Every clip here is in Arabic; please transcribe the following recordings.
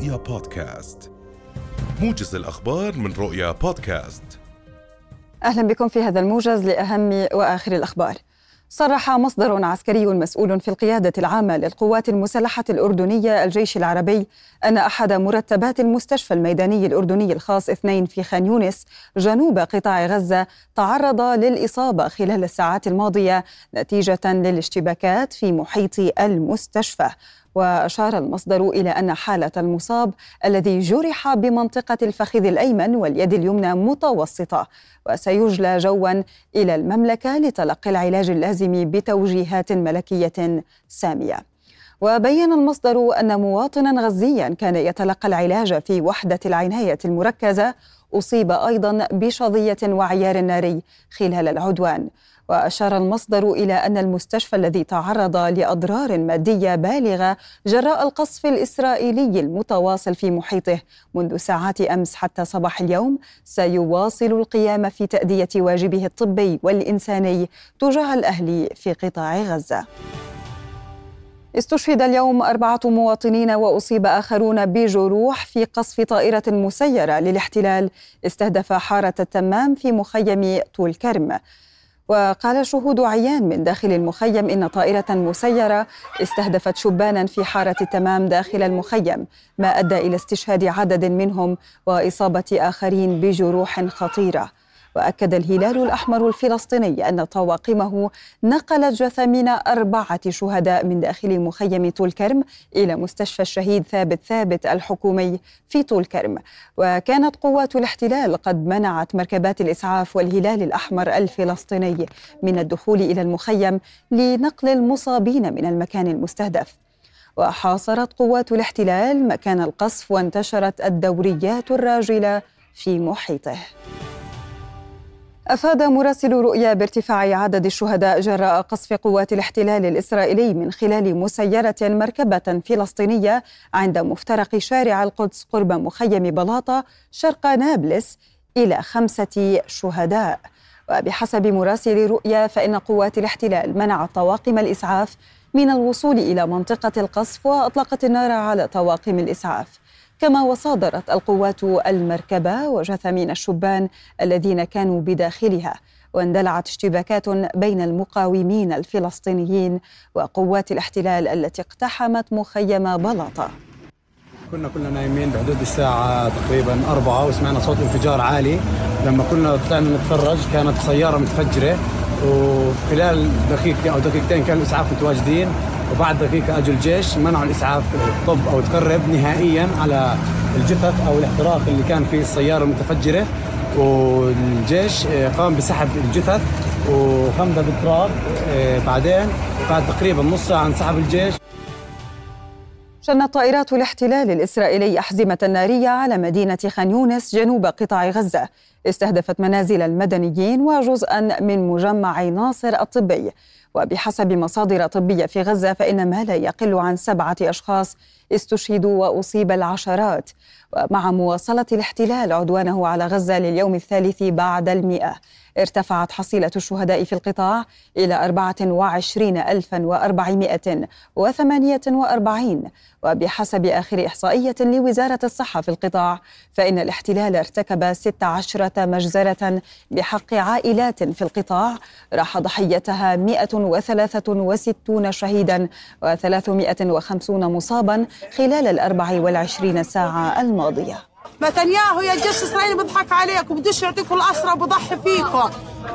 رؤيا بودكاست. موجز الأخبار من رؤيا بودكاست. أهلا بكم في هذا الموجز لأهم وآخر الأخبار. صرح مصدر عسكري مسؤول في القيادة العامة للقوات المسلحة الأردنية الجيش العربي أن أحد مرتبات المستشفى الميداني الأردني الخاص اثنين في خان يونس جنوب قطاع غزة تعرض للإصابة خلال الساعات الماضية نتيجة للاشتباكات في محيط المستشفى. وأشار المصدر إلى أن حالة المصاب الذي جرح بمنطقة الفخذ الأيمن واليد اليمنى متوسطة وسيجلى جوا إلى المملكة لتلقي العلاج اللازم بتوجيهات ملكية سامية. وبين المصدر أن مواطنا غزيا كان يتلقى العلاج في وحدة العناية المركزة أصيب أيضا بشظية وعيار ناري خلال العدوان. وأشار المصدر إلى أن المستشفى الذي تعرض لأضرار مادية بالغة جراء القصف الإسرائيلي المتواصل في محيطه. منذ ساعات أمس حتى صباح اليوم سيواصل القيام في تأدية واجبه الطبي والإنساني تجاه الأهل في قطاع غزة. استشهد اليوم أربعة مواطنين وأصيب آخرون بجروح في قصف طائرة مسيرة للاحتلال. استهدف حارة التمام في مخيم طول كرم وقال شهود عيان من داخل المخيم إن طائرة مسيرة استهدفت شبانا في حارة التمام داخل المخيم ما أدى إلى استشهاد عدد منهم وإصابة آخرين بجروح خطيرة. وأكد الهلال الأحمر الفلسطيني أن طواقمه نقلت جثامين أربعة شهداء من داخل مخيم طول كرم إلى مستشفى الشهيد ثابت ثابت الحكومي في طول كرم وكانت قوات الاحتلال قد منعت مركبات الإسعاف والهلال الأحمر الفلسطيني من الدخول إلى المخيم لنقل المصابين من المكان المستهدف. وحاصرت قوات الاحتلال مكان القصف وانتشرت الدوريات الراجلة في محيطه. أفاد مراسل رؤيا بارتفاع عدد الشهداء جراء قصف قوات الاحتلال الإسرائيلي من خلال مسيرة مركبة فلسطينية عند مفترق شارع القدس قرب مخيم بلاطة شرق نابلس إلى خمسة شهداء. وبحسب مراسل رؤيا فإن قوات الاحتلال منعت طواقم الإسعاف من الوصول إلى منطقة القصف وأطلقت النار على طواقم الإسعاف. كما وصادرت القوات المركبة وجثامين الشبان الذين كانوا بداخلها واندلعت اشتباكات بين المقاومين الفلسطينيين وقوات الاحتلال التي اقتحمت مخيم بلاطة. كنا كلنا نايمين بحدود الساعة تقريبا أربعة وسمعنا صوت انفجار عالي. لما كنا طلعنا نتفرج كانت سيارة متفجرة وخلال دقيقة أو دقيقتين كان الإسعاف متواجدين. وبعد دقيقة أجوا الجيش منعوا الإسعاف طب أو تقرب نهائيا على الجثث أو الاحتراق اللي كان في السيارة المتفجرة. والجيش آه، قام بسحب الجثث وخمدها بالتراب آه، بعدين بعد تقريبا نص ساعة انسحب الجيش. شنت طائرات الاحتلال الإسرائيلي أحزمة نارية على مدينة خان يونس جنوب قطاع غزة. استهدفت منازل المدنيين وجزءا من مجمع ناصر الطبي. وبحسب مصادر طبية في غزة فإن ما لا يقل عن سبعة أشخاص استشهدوا وأصيب العشرات. ومع مواصلة الاحتلال عدوانه على غزة لليوم الثالث بعد المئة. ارتفعت حصيلة الشهداء في القطاع إلى 24448 وبحسب آخر إحصائية لوزارة الصحة في القطاع فإن الاحتلال ارتكب 16 مجزرة بحق عائلات في القطاع. راح ضحيتها 163 شهيدا و350 مصابا خلال الأربع والعشرين ساعة الماضية. نتنياهو يا الجيش الاسرائيلي بيضحك عليكم بدوش يعطيكم الأسرى وبضحي فيكم.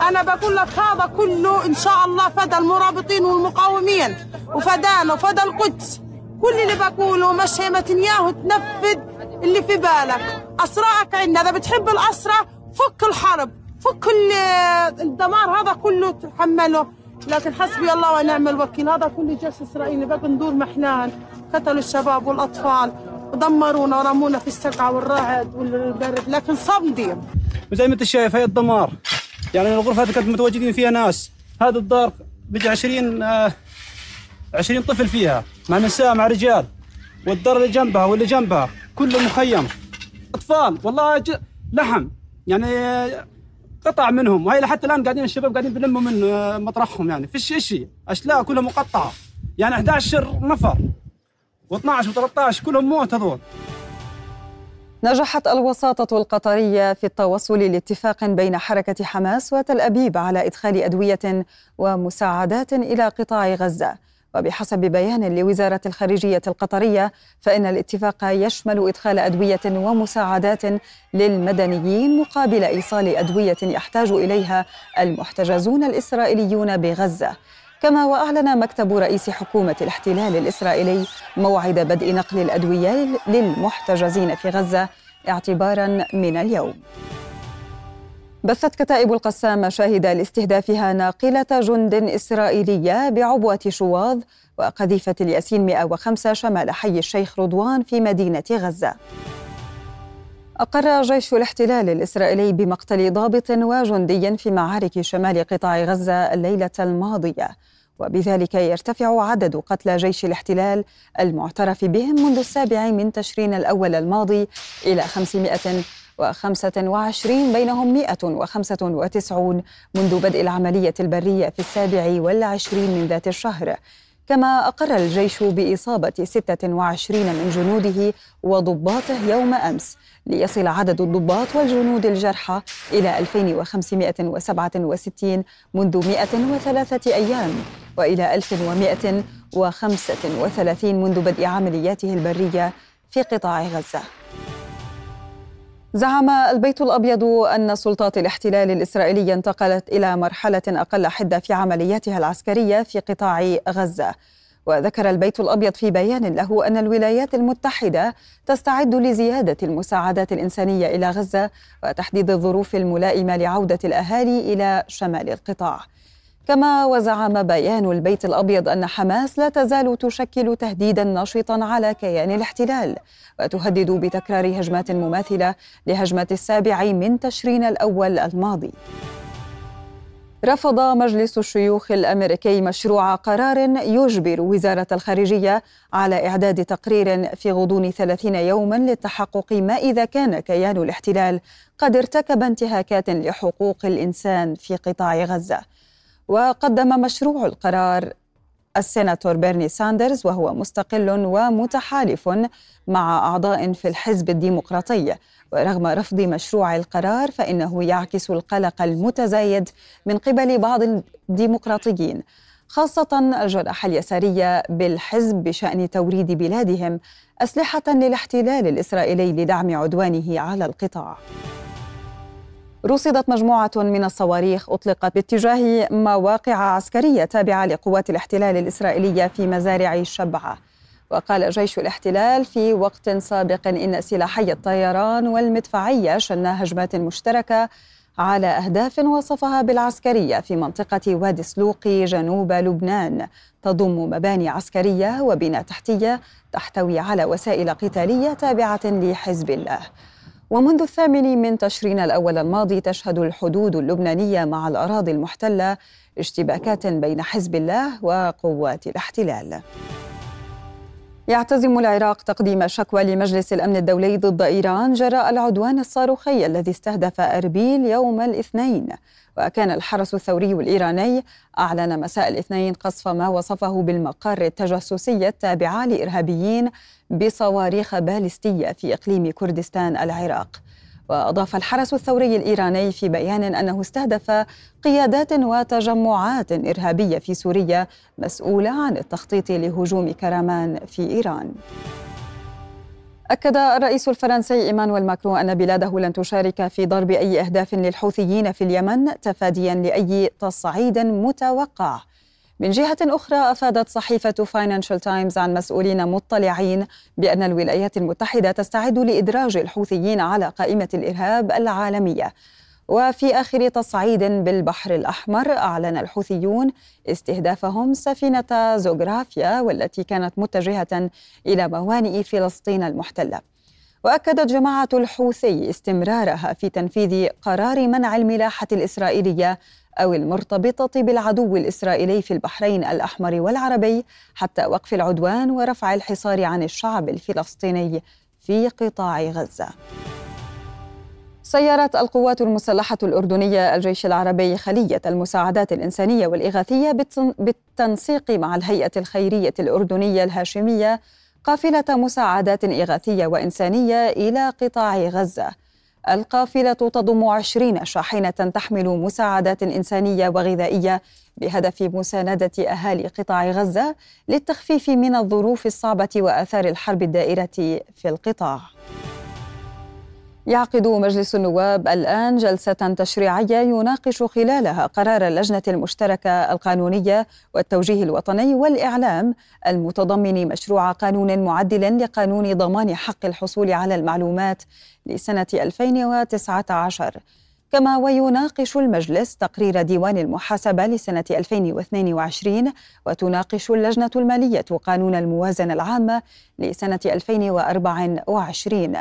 أنا بقول لك هذا كله إن شاء الله فدى المرابطين والمقاومين وفدانا وفدى القدس. كل اللي بقوله مش هي نتنياهو تنفذ اللي في بالك. اسراك عندنا إذا بتحب الأسرى فك الحرب فك الدمار هذا كله تحمله. لكن حسبي الله ونعم الوكيل. هذا كله جيش إسرائيلي بقى ندور محنان. قتلوا الشباب والأطفال. ودمرونا ورمونا في السقعة والرعد والبرد. لكن صمدي. وزي ما أنت شايف هي الدمار. يعني الغرفة هذه كانت متواجدين فيها ناس. هذا الدار بيجي 20 آه 20 طفل فيها. مع نساء مع رجال. والدار اللي جنبها واللي جنبها كله مخيم. أطفال. والله لحم. يعني قطع منهم. وهي لحتى الآن قاعدين الشباب قاعدين بيلموا من آه، مطرحهم يعني. فيش شيء أشلاء كلها مقطعة. يعني 11 نفر. و12 و13 كلهم موت هذول. نجحت الوساطة القطرية في التوصل لاتفاق بين حركة حماس وتل أبيب على إدخال أدوية ومساعدات إلى قطاع غزة. وبحسب بيان لوزارة الخارجية القطرية فإن الاتفاق يشمل إدخال أدوية ومساعدات للمدنيين مقابل إيصال أدوية يحتاج إليها المحتجزون الإسرائيليون بغزة. كما وأعلن مكتب رئيس حكومة الاحتلال الإسرائيلي موعد بدء نقل الأدوية للمحتجزين في غزة اعتبارا من اليوم. بثت كتائب القسام مشاهد لاستهدافها ناقلة جند إسرائيلية بعبوة شواظ وقذيفة الياسين 105 شمال حي الشيخ رضوان في مدينة غزة. أقر جيش الاحتلال الإسرائيلي بمقتل ضابط وجندي في معارك شمال قطاع غزة الليلة الماضية وبذلك يرتفع عدد قتلى جيش الاحتلال المعترف بهم منذ السابع من تشرين الأول الماضي إلى 525 بينهم 195 منذ بدء العملية البرية في السابع والعشرين من ذات الشهر. كما أقر الجيش بإصابة 26 من جنوده وضباطه يوم أمس ليصل عدد الضباط والجنود الجرحى إلى 2567 منذ 103 أيام وإلى 1135 منذ بدء عملياته البرية في قطاع غزة. زعم البيت الأبيض أن سلطات الاحتلال الإسرائيلي انتقلت إلى مرحلة أقل حدة في عملياتها العسكرية في قطاع غزة. وذكر البيت الأبيض في بيان له أن الولايات المتحدة تستعد لزيادة المساعدات الإنسانية إلى غزة وتحديد الظروف الملائمة لعودة الأهالي إلى شمال القطاع. كما وزعم بيان البيت الأبيض أن حماس لا تزال تشكل تهديدا نشطا على كيان الاحتلال وتهدد بتكرار هجمات مماثلة لهجمة السابع من تشرين الأول الماضي. رفض مجلس الشيوخ الأمريكي مشروع قرار يجبر وزارة الخارجية على إعداد تقرير في غضون ثلاثين يوما للتحقق ما إذا كان كيان الاحتلال قد ارتكب انتهاكات لحقوق الإنسان في قطاع غزة. وقدم مشروع القرار السيناتور بيرني ساندرز وهو مستقل ومتحالف مع أعضاء في الحزب الديمقراطي. ورغم رفض مشروع القرار فإنه يعكس القلق المتزايد من قبل بعض الديمقراطيين خاصة الجناح اليساري بالحزب بشأن توريد بلادهم أسلحة للاحتلال الإسرائيلي لدعم عدوانه على القطاع. رصدت مجموعة من الصواريخ أطلقت باتجاه مواقع عسكرية تابعة لقوات الاحتلال الإسرائيلية في مزارع شبعة وقال جيش الاحتلال في وقت سابق إن سلاحي الطيران والمدفعية شنا هجمات مشتركة على أهداف وصفها بالعسكرية في منطقة وادي سلوقي جنوب لبنان. تضم مباني عسكرية وبنى تحتية تحتوي على وسائل قتالية تابعة لحزب الله. ومنذ الثامن من تشرين الأول الماضي تشهد الحدود اللبنانية مع الأراضي المحتلة اشتباكات بين حزب الله وقوات الاحتلال. يعتزم العراق تقديم شكوى لمجلس الأمن الدولي ضد إيران جراء العدوان الصاروخي الذي استهدف أربيل يوم الاثنين. وكان الحرس الثوري الإيراني أعلن مساء الاثنين قصف ما وصفه بالمقر التجسسي التابعه لإرهابيين بصواريخ باليستية في إقليم كردستان العراق. وأضاف الحرس الثوري الإيراني في بيان أنه استهدف قيادات وتجمعات إرهابية في سوريا مسؤولة عن التخطيط لهجوم كرمان في إيران. أكد الرئيس الفرنسي إيمانويل ماكرون أن بلاده لن تشارك في ضرب أي أهداف للحوثيين في اليمن تفاديا لأي تصعيد متوقع. من جهة أخرى أفادت صحيفة فاينانشال تايمز عن مسؤولين مطلعين بأن الولايات المتحدة تستعد لإدراج الحوثيين على قائمة الإرهاب العالمية. وفي آخر تصعيد بالبحر الأحمر أعلن الحوثيون استهدافهم سفينة زوغرافيا والتي كانت متجهة إلى موانئ فلسطين المحتلة. وأكدت جماعة الحوثي استمرارها في تنفيذ قرار منع الملاحة الإسرائيلية أو المرتبطة بالعدو الإسرائيلي في البحرين الأحمر والعربي حتى وقف العدوان ورفع الحصار عن الشعب الفلسطيني في قطاع غزة. سيرت القوات المسلحة الأردنية الجيش العربي خلية المساعدات الإنسانية والإغاثية بالتنسيق مع الهيئة الخيرية الأردنية الهاشمية قافلة مساعدات إغاثية وإنسانية إلى قطاع غزة القافلة تضم عشرين شاحنة تحمل مساعدات إنسانية وغذائية بهدف مساندة أهالي قطاع غزة للتخفيف من الظروف الصعبة وآثار الحرب الدائرة في القطاع. يعقد مجلس النواب الآن جلسة تشريعية يناقش خلالها قرار اللجنة المشتركة القانونية والتوجيه الوطني والإعلام المتضمن مشروع قانون معدل لقانون ضمان حق الحصول على المعلومات لسنة 2019 كما ويناقش المجلس تقرير ديوان المحاسبة لسنة 2022 وتناقش اللجنة المالية قانون الموازنة العامة لسنة 2024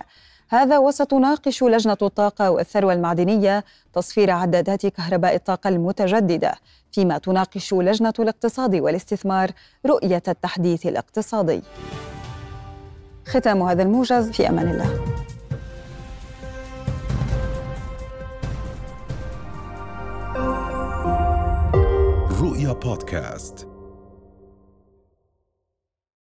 هذا وستناقش لجنة الطاقة والثروة المعدنية تصفير عدادات كهرباء الطاقة المتجددة فيما تناقش لجنة الاقتصاد والاستثمار رؤية التحديث الاقتصادي. ختام هذا الموجز في أمان الله. رؤيا بودكاست.